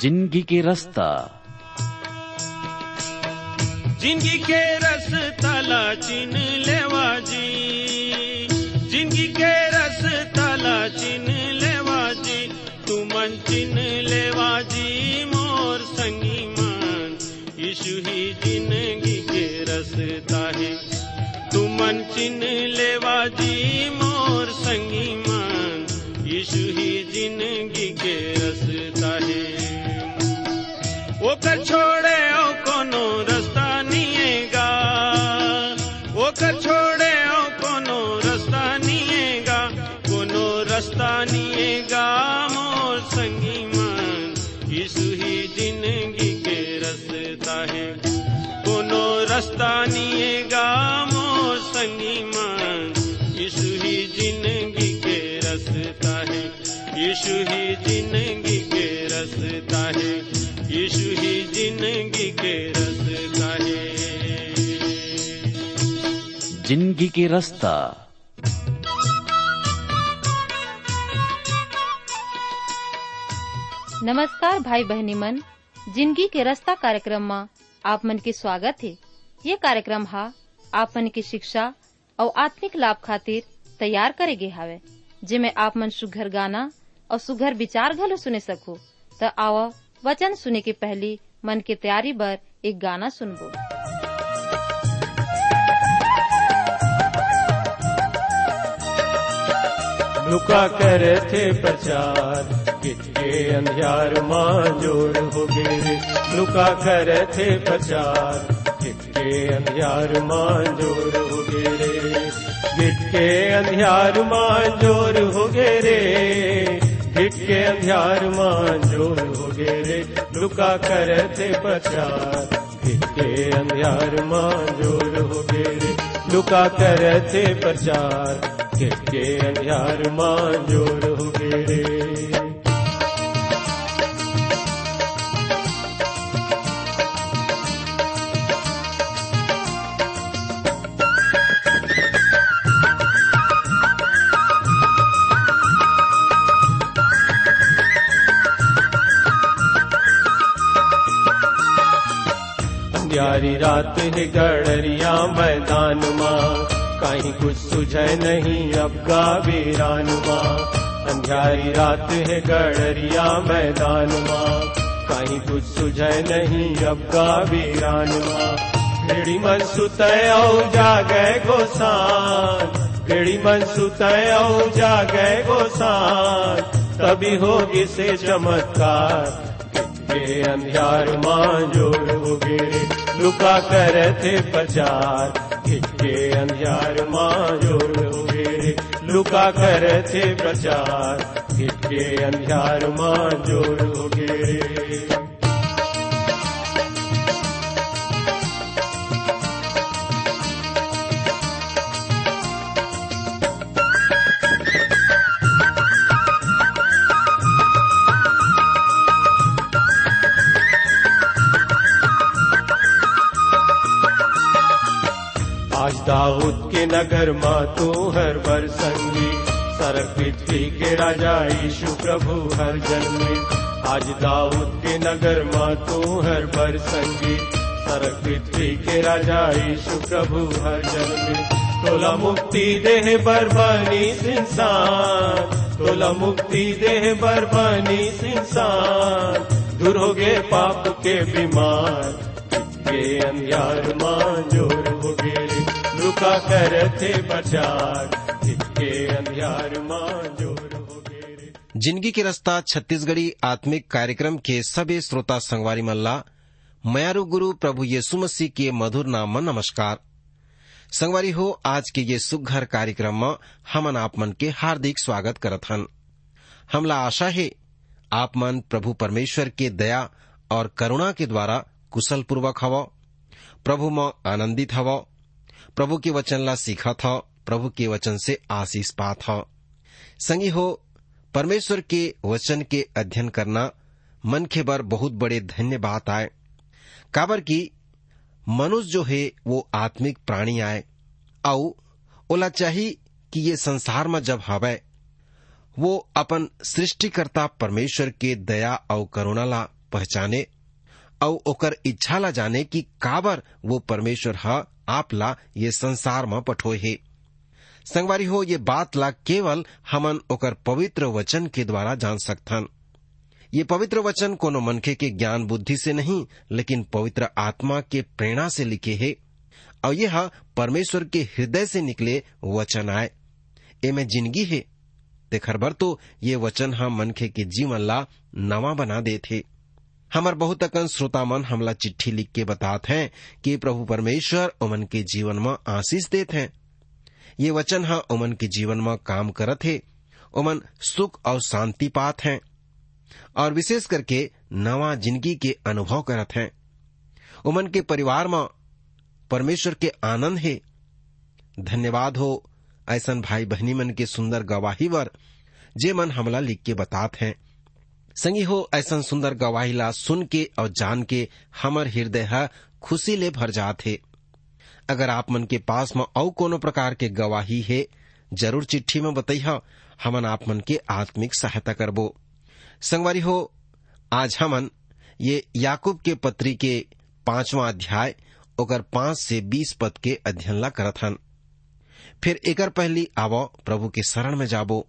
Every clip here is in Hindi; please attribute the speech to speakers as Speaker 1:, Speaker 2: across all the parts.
Speaker 1: ज़िंदगी के रास्ता।
Speaker 2: ज़िंदगी के रस तला चिन लेवा जी ज़िंदगी के रस तला चिन लेवा जी तू मन चिन लेवा जी मोर संगी मान। यीशु ही ज़िंदगी के रसता है तू मन चिन लेवा जी मोर संगी मान। यीशु ही ज़िंदगी के रसता ओकर छोड़े ओ कोनो रास्ता ओकर छोड़े ओ कोनो रास्ता निएगा। कोनो रास्ता निएगा मोर संगी मान। यीशु ही ज़िंदगी के रास्ता है। कोनो रास्ता निएगा मोर संगी ही ज़िंदगी के रास्ता है। यीशु ही ज़िंदगी के रास्ता है। यीशु ही ज़िंदगी के रास्ता है।
Speaker 1: ज़िंदगी के रास्ता।
Speaker 3: नमस्कार भाई बहनी मन। ज़िंदगी के रास्ता कार्यक्रम में आप मन के स्वागत है। ये कार्यक्रम हा आप मन की शिक्षा और आत्मिक लाभ खातिर तैयार करे गे हावे जिमे आप मन सुघर गाना और सुघर विचार घलो सुने सको तो आओ वचन सुने के पहली मन के तैयारी बर एक गाना सुनबो।
Speaker 4: लुका करे थे प्रचार किटके अंधियार माँ जोड़ हो गए लुका करे थे प्रचार किटके अंधियार माँ जोड़ हो गए गिटके अंधियार माँ जोड़ हो गए के के जो मा रे लुका करते प्रचार। क्के अन्धार मा जोर लुका करते प्रचार। क्के अन्धार मा जोर अंधियारी रात है गड़रिया मैदान माँ। कहीं कुछ सुझे नहीं अब का वीरान माँ अंधारी रात है गड़रिया मैदान माँ। कहीं कुछ सुझे नहीं अब का वीरान माँ बेड़ी मन सुतय औ जागे गोसान बेड़ी मन सुतय औ जागे गोसान तभी होगी से चमत्कार। अन्धार मोलोगे लुका करे थे प्रचार कि अन्धार मोलोगे लुका करे थे प्रचार कि अन्धार मोरोगे दाऊद के नगर माँ तू हर बर संगी। सरक पृथ्वी के राजा यीशु प्रभु हर जन्मे। आज दाऊद के नगर माँ तू हर बर संगी। सरक पृथ्वी के राजा यीशु प्रभु हर जन्मे। तोला मुक्ति देह बरबानी इंसान। तोला मुक्ति देह बरबानी इंसान। दूर हो गए पाप के बीमार। के अंधियार माँ ज़ोर लुका कर थे प्रचार के अंधियार माँ ज़ोर गए
Speaker 5: ज़िंदगी के रास्ता, छत्तीसगढ़ी आत्मिक कार्यक्रम के सभी श्रोता संगवारी मल्ला, मयारू गुरु प्रभु यीशु मसीह के मधुर नाम में नमस्कार। संगवारी हो, आज के ये सुघर कार्यक्रम में हमन आप मन के हार्दिक स्वागत करत हन। हमला आशा है, आप मन प्रभु परमेश्वर के दया और करुणा के द्वारा कुशल पूर्वक हव, प्रभु में आनंदित हव। प्रभु के वचन ला सीखत ह प्रभु के वचन से आशीष पात ह संगी हो, परमेश्वर के वचन के अध्ययन करना मन के बर बहुत बड़े धन्य बात आए। काबर की मनुष्य जो है, वो आत्मिक प्राणी आए। औ ओला चाही कि ये संसार में जब हवै, वो अपन सृष्टिकर्ता परमेश्वर के दया और करुणा ला पहचाने और ओकर इच्छा ला जाने कि काबर वो परमेश्वर ह आप ला ये संसार में पठोए हे। संगवारी हो, ये बात ला केवल हमन ओकर पवित्र वचन के द्वारा जान सकथन। ये पवित्र वचन कोनो मनखे के ज्ञान बुद्धि से नहीं, लेकिन पवित्र आत्मा के प्रेरणा से लिखे है। और यह परमेश्वर के हृदय से निकले वचन आए। में ज़िंदगी है। तेखर बर तो ये वचन हम मनखे के जीवन ला नवा बना दे थे हमार बहुत अकन श्रोता मन हमला चिट्ठी लिख के बताते हैं कि प्रभु परमेश्वर उमन के जीवन में आशीष देते हैं। ये वचन हा उमन के जीवन में काम करत है। उमन सुख और शांति पात हैं और विशेष करके नवा ज़िंदगी के अनुभव करत हैं। उमन के परिवार में परमेश्वर के आनंद है। धन्यवाद हो ऐसन भाई बहनी मन के सुंदर गवाही वर, जे मन हमला लिख के बात हैं। संगी हो ऐसा सुंदर गवाही ला सुन के और जान के हमर हृदय खुशी ले भर जात है अगर आप मन के पास में और कोनो प्रकार के गवाही है, ज़रूर चिट्ठी में बताइह हमन आप मन के आत्मिक सहायता करबो। संगवारी हो, आज हमन ये याकूब के पत्री के पांचवा अध्याय, ओकर पाँच से बीस पद के अध्ययन ला करत हन। फिर एकर पहली आवो प्रभु के शरण में जाबो।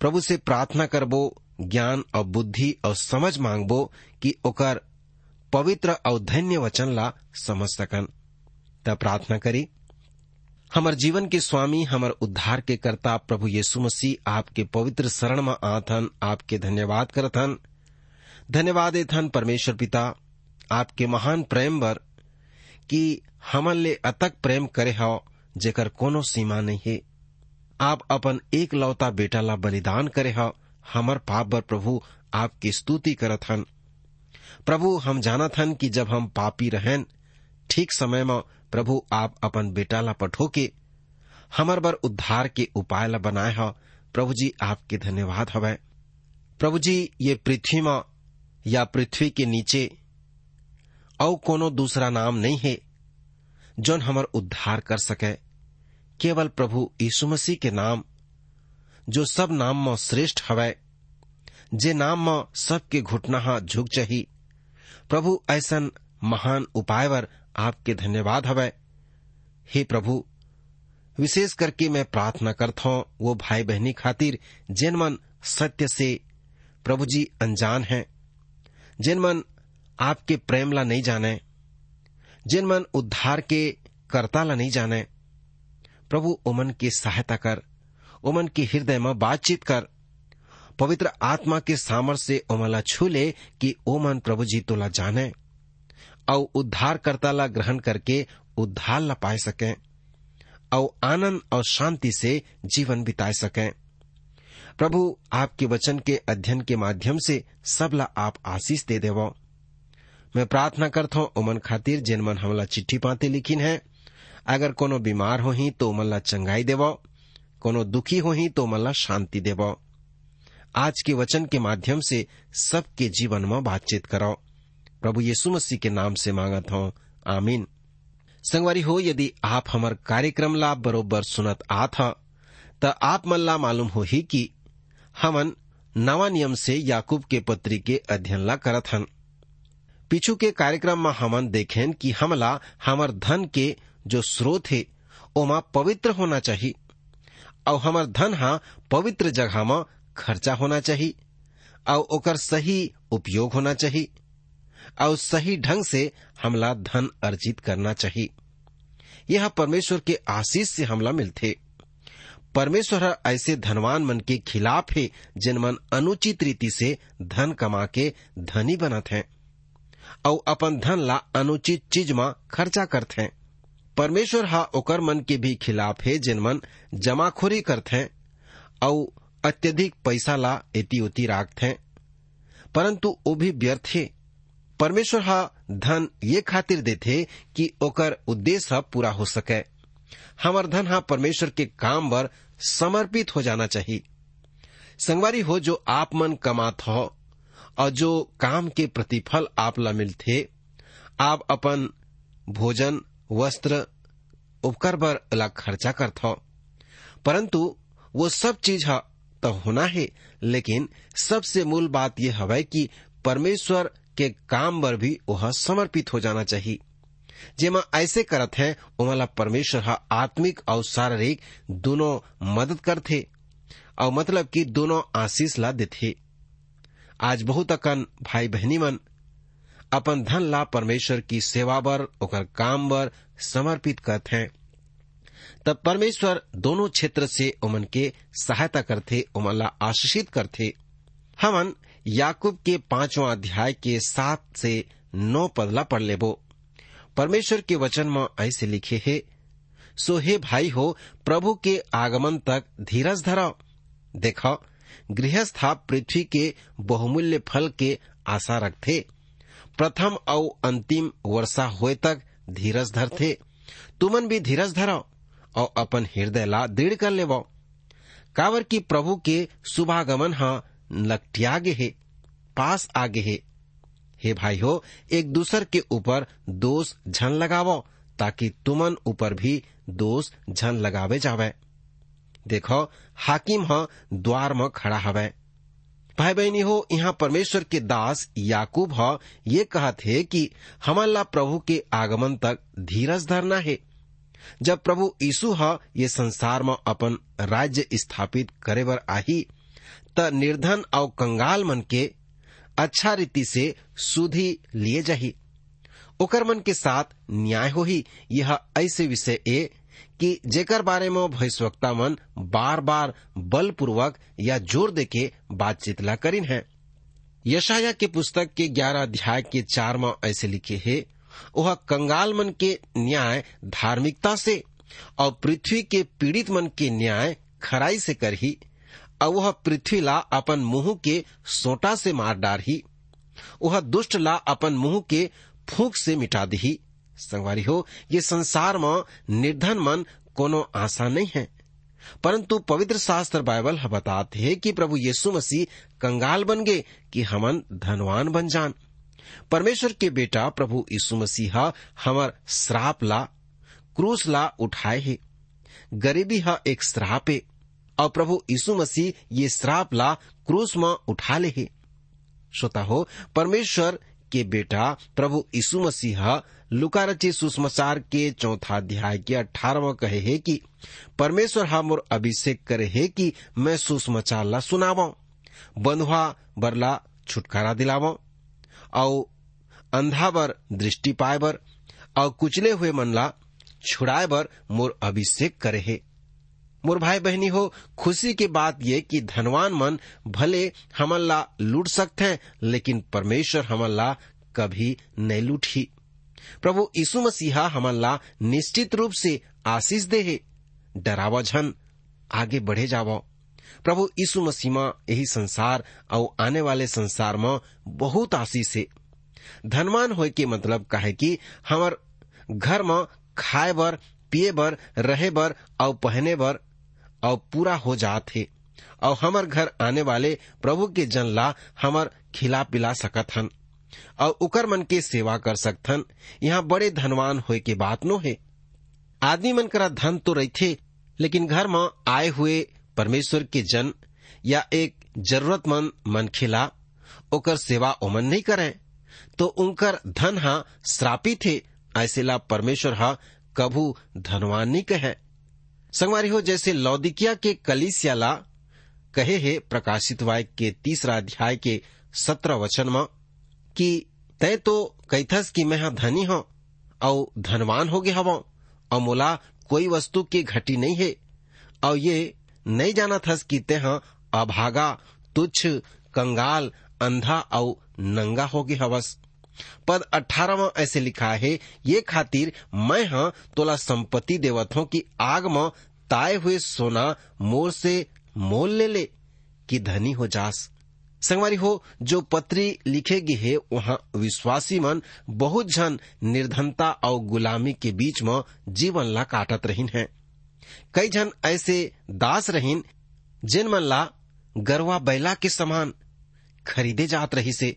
Speaker 5: प्रभु से प्रार्थना करबो ज्ञान और बुद्धि और समझ मांगबो कि ओकर पवित्र और धन्य वचन ला समझ सकन। तब प्रार्थना करी, हमर जीवन के स्वामी, हमर उद्धार के कर्ता प्रभु यीशु मसीह आपके पवित्र शरण में आथन, आपके धन्यवाद करथन। धन्यवाद एथन परमेश्वर पिता, आपके महान प्रेम बर कि हमन ले अतक प्रेम करे हो, जेकर कोनो सीमा नहीं है। आप अपन एक लौता बेटा ला बलिदान करे हो हमर पाप बर प्रभु आपकी स्तुति करत हन। प्रभु, हम जानत हन कि जब हम पापी रहन ठीक समय में प्रभु आप अपन बेटा ला पठो के हमर बर उद्धार के उपाय ला बनाए हो। प्रभु जी, आपके धन्यवाद हवै। प्रभु जी, ये पृथ्वी में या पृथ्वी के नीचे और कोनो दूसरा नाम नहीं है, जोन हमर उद्धार कर सके। केवल प्रभु यीशु मसीह के नाम जो सब नाम में श्रेष्ठ हवै। जे नाम में सबके घुटना झुक चही। प्रभु, ऐसन महान उपाय वर आपके धन्यवाद हवै। हे प्रभु, विशेष करके मैं प्रार्थना करता हूँ वो भाई बहनी खातिर जिन मन सत्य से प्रभु जी अनजान हैं। जिन मन आपके प्रेम ला नहीं जाने। जिन मन उद्धार के कर्ता ला नहीं जाने। प्रभु, उमन की सहायता कर। उमन के हृदय में बातचीत कर, पवित्र आत्मा के सामर से उमला छू ले कि ओमन प्रभु जी तोला जाने और उद्धार करता ला ग्रहण करके उद्धार ला पाए सके और आनंद और शांति से जीवन बिताए सके। प्रभु, आपके वचन के अध्ययन के माध्यम से सब ला आप आशीष दे देवो। मैं प्रार्थना करता हूँ, उमन खातिर जिन मन हमला चिट्ठी पाते लिखिन है, अगर कोनो बीमार हो ही तो उमन ला चंगाई देवो। कोनो दुखी हो ही तो उमन ला शांति देवो। आज के वचन के माध्यम से सबके जीवन में बातचीत करो। प्रभु यीशु मसीह के नाम से मांगत हूँ। आमीन। संगवारी हो, यदि आप हमार कार्यक्रम ला बरोबर सुनत आत ह, त आप मन ला मालूम हो ही कि हमन नवा नियम से याकूब के पत्री के अध्ययन ला करत हन। पीछू के कार्यक्रम में हमन देखें कि हमला हमर धन के जो स्रोत है, ओमा पवित्र होना चाहिए और हमर धन हा पवित्र जगह में खर्चा होना चाहिए और ओकर सही उपयोग होना चाहिए और सही ढंग से हमला धन अर्जित करना चाहिए यह परमेश्वर के आशीष से हमला मिलते परमेश्वर ऐसे धनवान मन के खिलाफ है, जिन मन अनुचित रीति से धन कमा के धनी बनत हैं और अपन धन ला अनुचित चीज़ में खर्चा करते हैं। परमेश्वर हा ओकर मन के भी खिलाफ है जिन मन जमाखोरी करते और अत्यधिक पैसा ला एती उती राखते हैं। परंतु वो भी व्यर्थ है। परमेश्वर हा धन ये खातिर देते कि ओकर उद्देश्य पूरा हो सके। हमार धन हा परमेश्वर के काम बर समर्पित हो जाना चाहिए संगवारी हो जो आप मन कमात हो, और जो काम के प्रतिफल आप ला मिलते आप अपन भोजन वस्त्र उपकर बर ला खर्चा करत हो। परंतु वो सब चीज़ तो होना है, लेकिन सबसे मूल बात यह हवै कि परमेश्वर के काम बर भी वह समर्पित हो जाना चाहिए। जेमा ऐसे करत है ओमला परमेश्वर हा आत्मिक और शारीरिक दोनों मदद करथे, और मतलब कि दोनों आशीष ला देथे। आज बहुत अकन भाई बहनी मन अपन धन ला परमेश्वर की सेवा बर, ओकर काम बर समर्पित करत हैं। तब परमेश्वर दोनों क्षेत्र से उमन के सहायता करथे ओमन ला आशीषित करथे हमन याकूब के पांचवा अध्याय के सात से नौ पदला पढ़ लेबो। परमेश्वर के वचन में ऐसे लिखे है, सो हे भाई हो, प्रभु के आगमन तक धीरज धरो देखो, गृहस्था पृथ्वी के बहुमूल्य फल के आशा रखते। प्रथम और अंतिम वर्षा होए तक धीरज धरते तुमन भी धीरज धरो और अपन हृदय ला दृढ़ कर लेबो कावर की प्रभु के शुभागमन हा लकटियागे है, पास आगे है। हे भाई हो एक दूसर के ऊपर दोष झन लगावो, ताकि तुमन ऊपर भी दोष झन लगावे जावे। देखो, हाकिम ह द्वार में खड़ा हवे। भाई बहनी हो, यहाँ परमेश्वर के दास याकूब ह, ये कहत है कि हमला प्रभु के आगमन तक धीरज धरना है। जब प्रभु यीशु ह, ये संसार में अपन राज्य स्थापित करे बर आही, त निर्धन और कंगाल मन के अच्छा रीति से सुधी लिए जाही। ओकर मन के साथ न्याय होही, यह ऐसे विषय ए कि जेकर बारे में भविष्यवक्ता मन बार बार बलपूर्वक या ज़ोर देके बातचीत ला करिन है। यशाया के पुस्तक के ग्यारह अध्याय के चार में ऐसे लिखे है वह कंगाल मन के न्याय धार्मिकता से और पृथ्वी के पीड़ित मन के न्याय खराई से करही, और वह पृथ्वी ला अपन मुँह के सोटा से मार डारही वह दुष्ट ला अपन मुँह के फूक से मिटा दही संगवारी ये संसार में निर्धन मन कोनो आशा नहीं है। परंतु पवित्र शास्त्र बाइबल बताते है कि प्रभु यीशु मसीह कंगाल बन गए कि हमन धनवान बन जान। परमेश्वर के बेटा प्रभु यीशु मसीहा हमर श्राप ला, क्रूस ला उठाए है। गरीबी हा एक श्राप है, और प्रभु यीशु मसीह ये श्राप ला क्रूस में उठा ले है। श्रोता हो, परमेश्वर के बेटा प्रभु यीशु मसीह लुका रची सुसमाचार के चौथा अध्याय के अठारहवा कहे है कि, परमेश्वर हा मोर अभिषेक करे है कि मैं सुसमाचार ला सुनावा, बंधुआ बरला छुटकारा दिलावा और अंधा बर दृष्टि पाए बर और कुचले हुए मन ला छुड़ाए बर मोर अभिषेक करे है। मोर भाई बहनी हो, खुशी की बात ये कि धनवान मन भले हमन ला लूट सकते हैं लेकिन परमेश्वर हमन ला कभी नहीं लूटी प्रभु यीशु मसीहा हमन ला निश्चित रूप से आशीष दे है। डरावा झन, आगे बढ़े जावो। प्रभु यीशु मसीह में यही संसार और आने वाले संसार में बहुत आशीष है। धनवान होए के मतलब का है कि हमर घर में खाए बर, पिए बर, रहे बर और पहने बर और पूरा हो जात है। और हमर घर आने वाले प्रभु के जन ला हमर खिला पिला सकत हन। और उकर मन के सेवा कर सकथन। यहाँ बड़े धनवान होए के बात नो है। आदमी मन करा धन तो रही थे लेकिन घर में आए हुए परमेश्वर के जन या एक जरूरतमंद मन खिला ओकर सेवा ओमन नहीं करे। तो उनकर धन हा श्रापित थे, ऐसे ला परमेश्वर हा कभू धनवान नहीं कहे। संगवारी हो, जैसे लौदिकिया के कलिसिया ला कहे है, प्रकाशित वाय के तीसरा अध्याय के सत्रह वचन में कि तय तो कैथस कि मैं धनी हो और धनवान हो गया हवो। और मोला कोई वस्तु की घटी नहीं है। और ये नहीं जाना थस कि ते अभागा, तुच्छ, कंगाल, अंधा और नंगा हो गए हवस। पद अठारह में ऐसे लिखा है, ये खातिर मैं हाँ तोला संपत्ति देवत हूँ कि आग में ताए हुए सोना मोर से मोल ले ले, कि धनी हो जास। संगवारी हो, जो पत्री लिखेगी है, वहाँ विश्वासी मन, बहुत जन निर्धनता और गुलामी के बीच में जीवन ला काटत रहीन है। कई जन ऐसे दास रहीन, जिन मन ला गरवा बैला के समान खरीदे जात रही से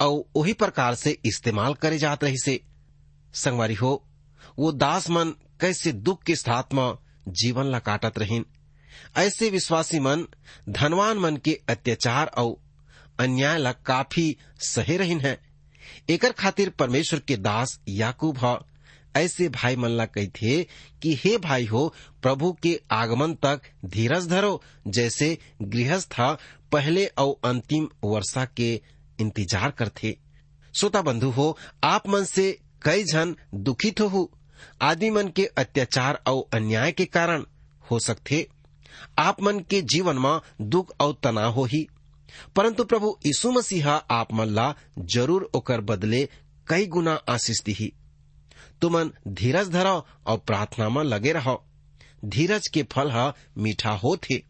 Speaker 5: और वही प्रकार से इस्तेमाल करे जात रही से संगवारी हो, वो दास मन कैसे दुख के साथ में जीवन ला काटत रहीन। ऐसे विश्वासी मन, धनवान मन के अत्याचार और अन्याय ला काफ़ी सहे रहीन है। एकर खातिर परमेश्वर के दास याकूब ह। ऐसे भाई मल्ला कही थे कि हे भाई हो, प्रभु के आगमन तक धीरज धरो, जैसे गृहस्थ पहले और अंतिम वर्षा के इंतज़ार करते। श्रोता बंधु हो, आप मन से कई जन दुखित हो। आदमी मन के अत्याचार और अन्याय के कारण हो सकते। आप मन के जीवन में दुख और तनाव हो ही। परंतु प्रभु यीशु मसीहा आप मन ला ज़रूर ओकर बदले कई गुना आशीष दी तुमन धीरज धरो और प्रार्थना में लगे रहो। धीरज के फल ह मीठा हो। थे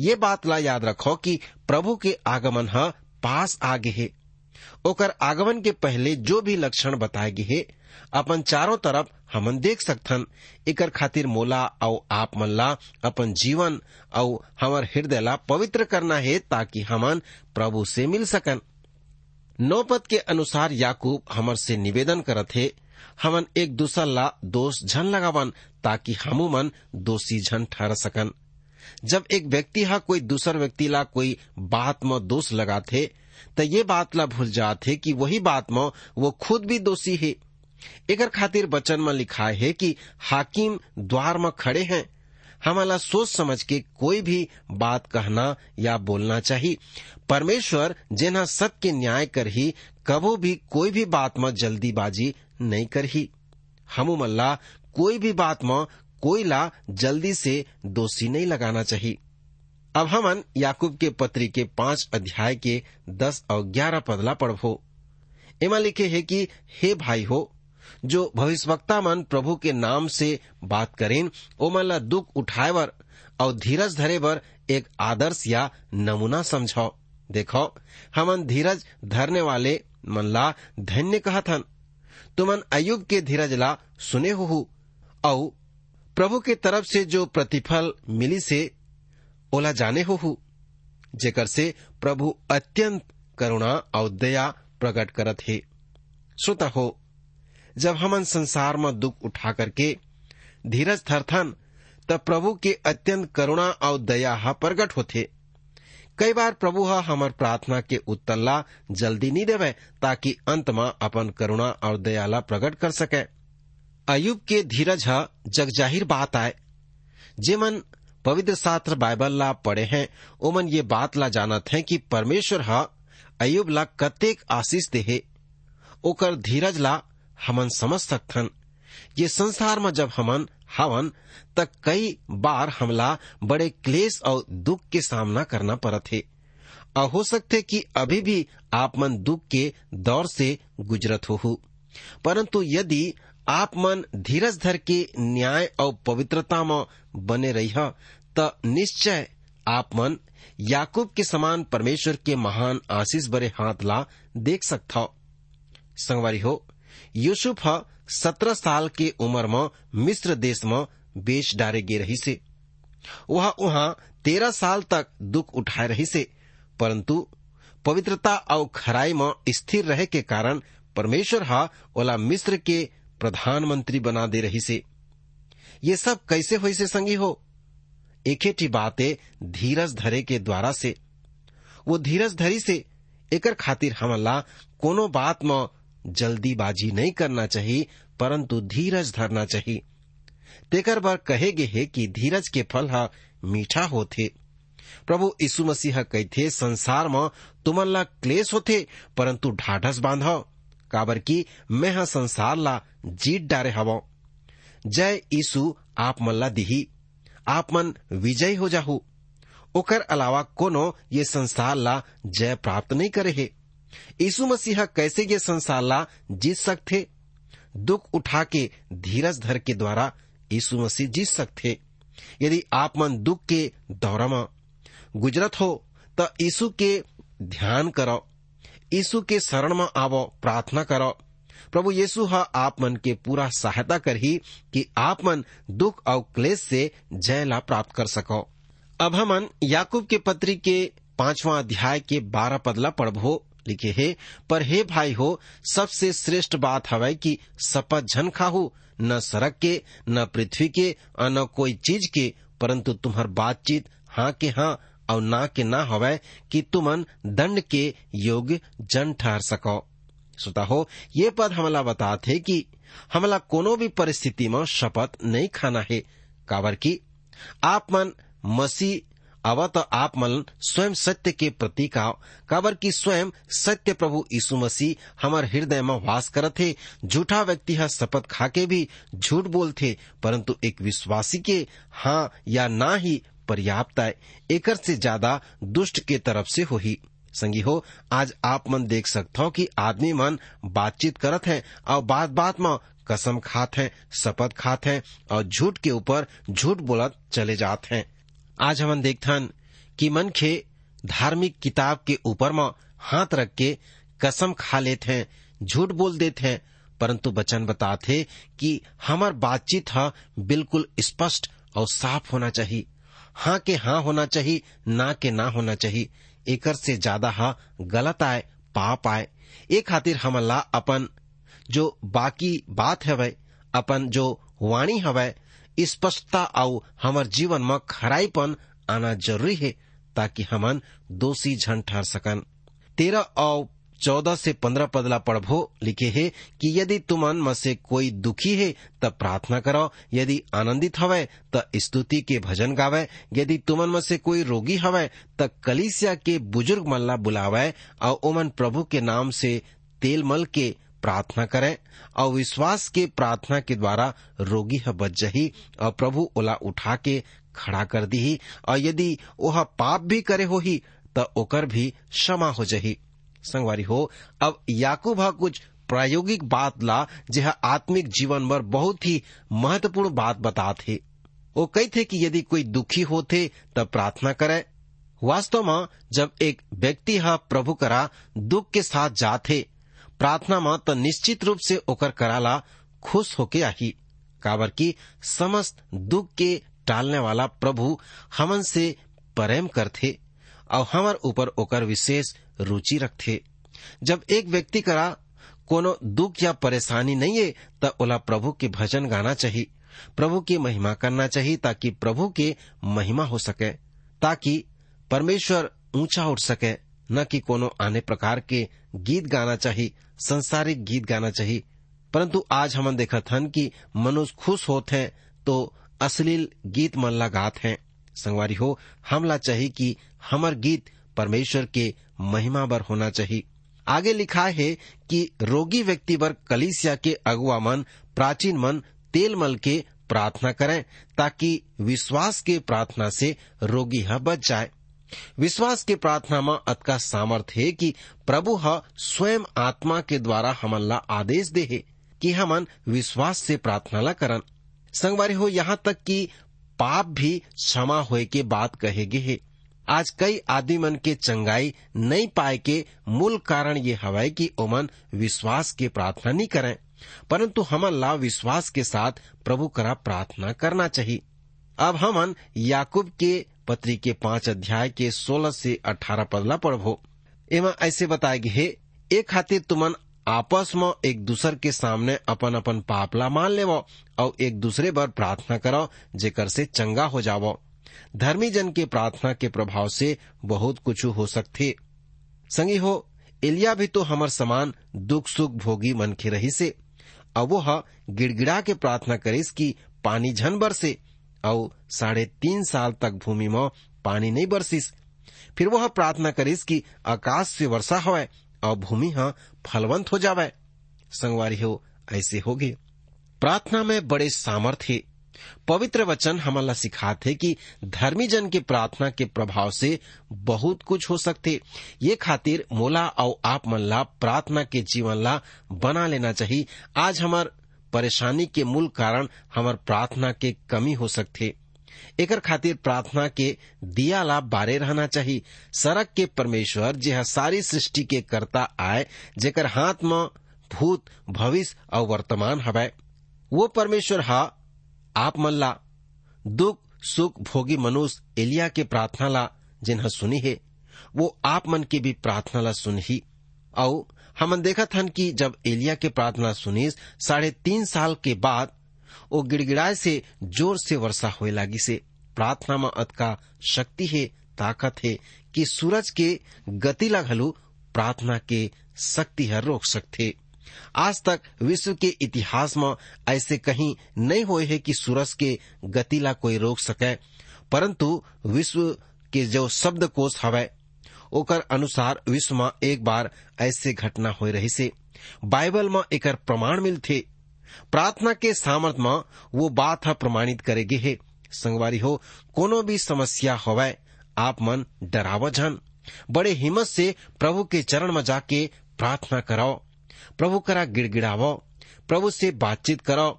Speaker 5: ये बात ला याद रखो कि प्रभु के आगमन ह पास आगे है। ओकर आगमन के पहले जो भी लक्षण बताए गे हे अपन चारों तरफ़ हमन देख सकथन। एकर खातिर मोला और आप मन ला अपन जीवन और हमर हृदय ला पवित्र करना है ताकि हमन प्रभु से मिल सकन। नौ पद के अनुसार याकूब हमर से निवेदन करत है, हमन एक दूसर ला दोष झन लगावन ताकि हमू मन दोषी झन ठहर सकन। जब एक व्यक्ति हा कोई दूसर व्यक्ति ला कोई बात में दोष लगाथे त ये बात ला भूल जाथे कि वही बात में वो खुद भी दोषी है। एकर खातिर वचन में लिखा है कि हाकिम द्वार में खड़े हैं। हमारा सोच समझ के कोई भी बात कहना या बोलना चाहिए। परमेश्वर जेना सत्य न्याय कर ही कबो भी कोई भी बात में जल्दीबाजी नहीं करही। हमू मल्ला, कोई भी बात में कोई ला जल्दी से दोषी नहीं लगाना चाहिए। अब हमन याकूब के पत्री के पाँच अध्याय के दस और ग्यारह पदला पढ़ो एमा लिखे है कि, हे भाई हो जो भविष्यवक्ता मन प्रभु के नाम से बात करें ओ मन ला दुख उठाए बर और धीरज धरे बर एक आदर्श या नमूना समझो देखो, हमन धीरज धरने वाले मन ला धन्य कहथन। तुमन अयुब के धीरज ला सुने हो और प्रभु के तरफ़ से जो प्रतिफल मिली से ओला जाने हो जेकर से प्रभु अत्यंत करुणा और दया प्रकट करत है। श्रोता हो। जब हमन संसार में दुख उठा करके धीरज धरथन तब प्रभु के अत्यंत करुणा और दया हा प्रकट होते कई बार प्रभु हा हमर प्रार्थना के उत्तर ला जल्दी नहीं देवे, ताकि अंत में अपन करुणा और दया ला प्रकट कर सके। अयुब के धीरज हा जग ज़ाहिर बात आए। जे मन पवित्र शास्त्र बाइबल ला पढ़े हैं, ओमन ये बात ला जानत है कि परमेश्वर हा अयुब ला कतेक आशीष देहे। ओकर धीरज ला हमन समझ सकथन। ये संसार में जब हमन हवन तक कई बार हमला बड़े क्लेश और दुख के सामना करना पड़त है और हो सकते कि अभी भी आप मन दुख के दौर से गुजरत हो परंतु यदि आप मन धीरज धर के न्याय और पवित्रता में बने रही त निश्चय आप मन याकूब के समान परमेश्वर के महान आशीष बरे हाथ ला देख सकता संगवारी हो यूसुफ सत्रह साल के उम्र में, मिस्र देश में बेच डारे गे रही से वह वहाँ तेरह साल तक दुख उठाए रही से परंतु पवित्रता और खराई में स्थिर रहे के कारण परमेश्वर हा ओला मिस्र के प्रधानमंत्री बना दे रही से ये सब कैसे हो से संगी हो? एक बातें धीरज धरे के द्वारा से। वो धीरज धरी से, एकर खातिर हमला कोनो बात में जल्दीबाजी नहीं करना चाहिए, परंतु धीरज धरना चाहिए। तेकर बार कहे गे है कि धीरज के फल हा मीठा होते प्रभु यीशु मसीह कहते संसार में तुमन ला क्लेश होते परंतु ढाढ़स बांधो काबर की मैं हा संसार ला जीत डारे हव जय यीशु, आप मन ला दिही। आप मन विजय हो जाहू। ओकर अलावा कोनो ये संसार ला जय प्राप्त नहीं करे है। यीशु मसीह कैसे ये संसार ला जीत सकते? दुख उठा के धीरज धर के द्वारा यीशु मसीह जीत सकते। यदि आप मन दुख के दौरा में गुजरत हो तो यीशु के ध्यान करो। यीशु के शरण में आवो प्रार्थना करो। प्रभु यीशु, हा, आप मन के पूरा सहायता कर ही कि आप मन दुख और क्लेश से जय ला प्राप्त कर सको। अब हमन याकूब के पत्री के पांचवा अध्याय के बारह पदला पढ़बो। लिखे है, पर हे भाई हो, सबसे श्रेष्ठ बात हवै कि शपथ झन खाहू, न सड़क के, न पृथ्वी के और न कोई चीज़ के, परंतु तुम्हार बातचीत हाँ के हाँ और ना के ना हवै कि तुमन दंड के योग्य जन ठहर सको। श्रोता हो, ये पद हमला बताते कि हमला कोनो भी परिस्थिति में शपथ नहीं खाना है। काबर की आप मन मसीह अब तो आप मन स्वयं सत्य के प्रतीक आओ। काबर की स्वयं सत्य प्रभु यीशु मसीह हमार हृदय में वास करत थे झूठा व्यक्ति है शपथ खा के भी झूठ बोलते परंतु एक विश्वासी के हाँ या ना ही पर्याप्त है एकर से ज़्यादा दुष्ट के तरफ़ से हो ही संगी हो, आज आप मन देख सकते हो कि आदमी मन बातचीत करत है, और बात बात में कसम खात है, शपथ खात है, और झूठ के ऊपर झूठ बोलत चले जाते हैं। आज हम देखथन कि मन खे धार्मिक किताब के ऊपर में हाथ रख के कसम खा लेते हैं, झूठ बोल देते हैं, परंतु बचन बताते कि हमार बातचीत हा बिल्कुल स्पष्ट और साफ़ होना चाहिए। हाँ के हाँ होना चाहिए, ना के ना होना चाहिए। एकर से ज़्यादा हा गलत आए, पाप आए। ए खातिर हमला अपन जो बाकी बात हवै, अपन जो वाणी हवै स्पष्टता और हमार जीवन में खराईपन आना ज़रूरी है ताकि हमन दोषी झन ठहर सकन। तेरह और चौदह से पंद्रह पदला पढ़भो लिखे है कि यदि तुमन में से कोई दुखी है तब प्रार्थना करो यदि आनंदित हवै, त स्तुति के भजन गावे। यदि तुमन में से कोई रोगी हवै, त कलिसिया के बुज़ुर्ग मल्ला बुलावे। और ओमन प्रभु के नाम से तेल मल के प्रार्थना करे, और विश्वास के प्रार्थना के द्वारा रोगी ह बच जही, और प्रभु ओला उठा के खड़ा कर दी और यदि वह पाप भी करे हो ही त ओकर भी क्षमा हो जही। संगवारी हो, अब याकूब कुछ प्रायोगिक बात ला, जह आत्मिक जीवन पर बहुत ही महत्वपूर्ण बात बताते वो कही थे कि यदि कोई दुखी होते तब प्रार्थना करे। वास्तव में, जब एक व्यक्ति हा प्रभु करा दुख के साथ जाते प्रार्थना में तो निश्चित रूप से ओकर कराला खुश होके आही। काबर की समस्त दुख के टालने वाला प्रभु हमन से प्रेम करथे और हमार ऊपर ओकर विशेष रुचि रखथे। जब एक व्यक्ति करा कोनो दुख या परेशानी नहीं है, त ओला प्रभु के भजन गाना चाहिए। प्रभु की महिमा करना चाहिए ताकि प्रभु के महिमा हो सके, ताकि परमेश्वर ऊँचा उठ सके। न कि कोनो आने प्रकार के गीत गाना चाहिए संसारिक गीत गाना चाहिए परंतु आज हम देखत हन कि मनुष्य खुश होते हैं तो अश्लील गीत मन लगात हैं। संगवारी हो, हमला चाहिए कि हमर गीत परमेश्वर के महिमा बर होना चाहिए आगे लिखा है कि रोगी व्यक्ति बर कलिसिया के अगुआ मन, प्राचीन मन, तेल मल के प्रार्थना करें, ताकि विश्वास के प्रार्थना से रोगी बच जाए। विश्वास के प्रार्थना में अतका सामर्थ है कि प्रभु स्वयं आत्मा के द्वारा हमन ला आदेश दे है कि हमन विश्वास से प्रार्थना ला करन। संगवारी हो, यहाँ तक कि पाप भी क्षमा होए के बात कहेगे है। आज कई आदमी मन के चंगाई नहीं पाए के मूल कारण ये हवाई कि ओमन विश्वास के प्रार्थना नहीं करें। परंतु हमन ला विश्वास के साथ प्रभु करा प्रार्थना करना चाहिए। अब हमन याकूब के पत्री के पाँच अध्याय के सोलह से अठारह पदला पढ़बो। एमा ऐसे बताए गए एक खातिर तुमन आपस में एक दूसर के सामने अपन अपन पापला मान लेवो और एक दूसरे पर प्रार्थना करो जेकर से चंगा हो जावो। धर्मी जन के प्रार्थना के प्रभाव से बहुत कुछ हो सकते संगी हो, एलिया भी तो हमर समान दुख सुख भोगी मन के रही से अब वो गिड़गिड़ा के प्रार्थना करिस कि पानी झन बरसे। और साढ़े तीन साल तक भूमि में पानी नहीं बरसिस। फिर वह प्रार्थना करिस कि आकाश से वर्षा होए और भूमि हाँ फलवंत हो जावे। संगवारी हो, ऐसे होगे। प्रार्थना में बड़े सामर्थ्य पवित्र वचन हमला सिखाते कि धर्मी जन के प्रार्थना के प्रभाव से बहुत कुछ हो सकते ये खातिर मोला और आप मन ला प्रार्थना के जीवन ला बना लेना चाहिए। आज हमार परेशानी के मूल कारण हमार प्रार्थना के कमी हो सकते एकर खातिर प्रार्थना के दिया ला बारे रहना चाहिए सड़क के परमेश्वर जे सारी सृष्टि के करता आए, जेकर हाथ में भूत, भविष्य और वर्तमान हवै वो परमेश्वर हा आप मन ला दुख, सुख, भोगी मनुष्य एलिया के प्रार्थना ला जिन्हा सुनी है, वो आप मन की भी प्रार्थना ला सुनही। और हमन देखत हन कि जब एलिया के प्रार्थना सुनीस, साढ़े तीन साल के बाद वो गिड़गिड़ाए से ज़ोर से वर्षा होए लागी से। प्रार्थना में अतका शक्ति है, ताकत है, कि सूरज के गति ला घलू प्रार्थना के शक्ति है रोक सकते आज तक विश्व के इतिहास में ऐसे कहीं नहीं हुए है कि सूरज के गतिला कोई रोक सके, परंतु विश्व के जो शब्दकोश हवे ओकर अनुसार विश्व में एक बार ऐसे घटना हो रही से बाइबल में एक प्रमाण मिलते प्रार्थना के सामर्थ में वो बात प्रमाणित करेगी है। संगवारी हो, कोनो भी समस्या होवे, आप मन डराव जन बड़े हिम्मत से प्रभु के चरण में जाके प्रार्थना कराओ। प्रभु करा गिड़गिड़ावो। प्रभु से बातचीत करो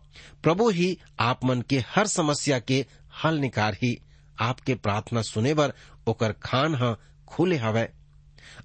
Speaker 5: प्रभु ही आप मन के हर समस्या के हल निकार ही। आपके प्रार्थना सुने बर ओकर खान ह खुले हवे।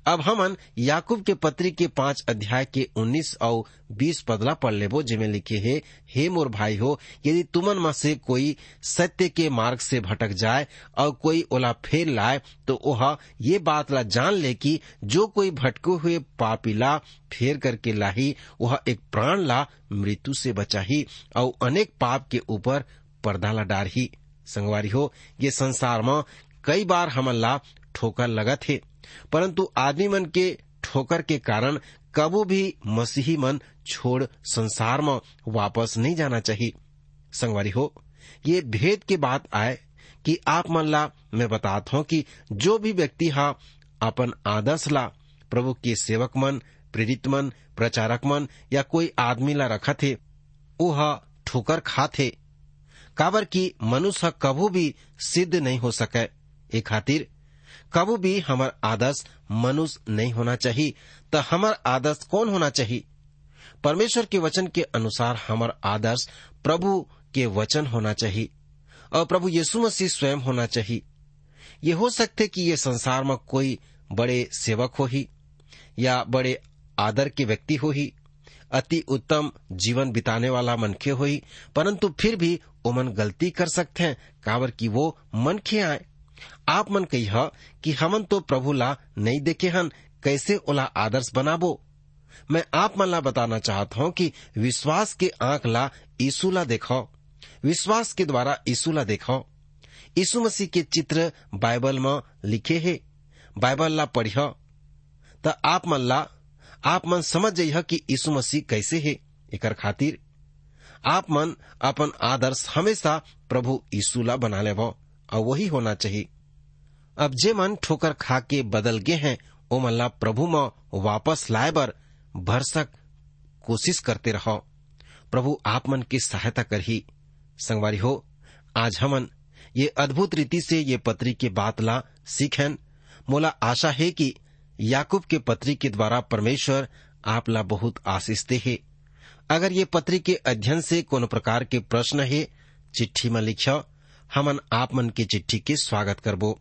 Speaker 5: अब हमन याकूब के पत्री के पाँच अध्याय के उन्नीस और बीस पदला पढ़ लेबो, जिमे लिखे है, हे मोर भाई हो यदि तुमन में से कोई सत्य के मार्ग से भटक जाए और कोई ओला फेर लाए तो ओह ये बात ला जान ले कि जो कोई भटके हुए पापी ला फेर करके लाही वह एक प्राण ला मृत्यु से बचाही और अनेक पाप के ऊपर पर्दा ला डारही। संगवारी हो, ये संसार में कई बार हमन ला ठोकर लगत है परंतु आदमी मन के ठोकर के कारण कबू भी मसीही मन छोड़ संसार में वापस नहीं जाना चाहिए। संगवारी हो, ये भेद के बात आए कि आप मन ला मैं बताता हूँ कि जो भी व्यक्ति हा अपन आदर्श ला, प्रभु के सेवक मन, प्रेरित मन, प्रचारक मन या कोई आदमी ला रखा थे वह ठोकर खा थे। काबर की मनुष्य कभू भी सिद्ध नहीं हो सके। ए खातिर कबू भी हमार आदर्श मनुष्य नहीं होना चाहिए तो हमार आदर्श कौन होना चाहिए? परमेश्वर के वचन के अनुसार हमार आदर्श प्रभु के वचन होना चाहिए, और प्रभु यीशु मसीह स्वयं होना चाहिए। ये हो सकते कि ये संसार में कोई बड़े सेवक हो ही या बड़े आदर के व्यक्ति हो ही अति उत्तम जीवन बिताने वाला मनखे हो ही परंतु फिर भी वो मन गलती कर सकते हैं। काबर की वो मनखे आए। आप मन कही कि हमन तो प्रभु ला नहीं देखे हन, कैसे ओला आदर्श बनाबो? मैं आप मन ला बताना चाहता हूँ कि विश्वास के आँख ला यीशु ला देखो। विश्वास के द्वारा यीशु ला देखो। यीशु मसीह के चित्र बाइबल में लिखे है। बाइबल ला पढ़ त आप मन ला, आप मन समझ जाइ कि यीशु मसीह कैसे है। एकर खातिर आप मन अपन आदर्श हमेशा प्रभु यीशु ला बना लेबो और वही होना चाहिए अब जे मन ठोकर खा के बदल गए हैं, ओ मन ला प्रभु में वापस लाए बर, भरसक कोशिश करते रहो। प्रभु आप मन की सहायता कर ही संगवारी हो, आज हमन ये अद्भुत रीति से ये पत्री के बात ला सीखें मोला आशा है कि याकूब के पत्री के द्वारा परमेश्वर आप ला बहुत आशीष दे है अगर ये पत्री के अध्ययन से कोनो प्रकार के प्रश्न है, चिट्ठी में लिखो हमन आप मन की चिट्ठी के स्वागत करबो।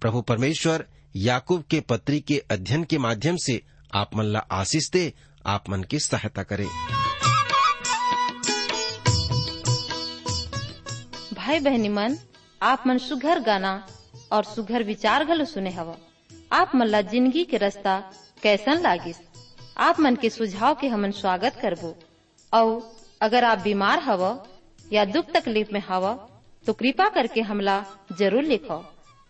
Speaker 5: प्रभु परमेश्वर याकूब के पत्री के अध्ययन के माध्यम से आप मन ला आशीष दे, आप मन की सहायता करे।
Speaker 3: भाई बहनी मन, आप मन सुघर गाना और सुघर विचार घलो सुने हवा। आप मन ला ज़िंदगी के रास्ता कैसन लागिस? आप मन के सुझाव के हमन स्वागत करबो। और अगर आप बीमार हवा या दुख तकलीफ़ में हवा तो कृपा करके हमला ज़रूर लिखो।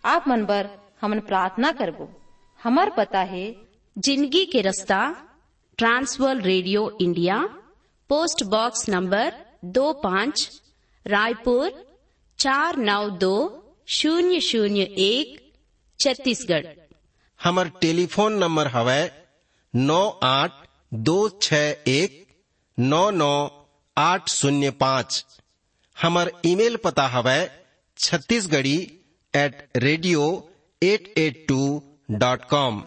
Speaker 3: आप मन बर हमन प्रार्थना करबो। हमार पता है
Speaker 6: ज़िंदगी के रास्ता Trans World radio India post box number दो पाँच रायपुर चार नौ दो शून्य शून्य एक छत्तीसगढ़।
Speaker 5: हमर टेलीफोन नंबर हवै नौ आठ दो छ एक नौ नौ आठ शून्य पाँच। हमर ईमेल पता हवै छत्तीसगढ़ी at radio882.com.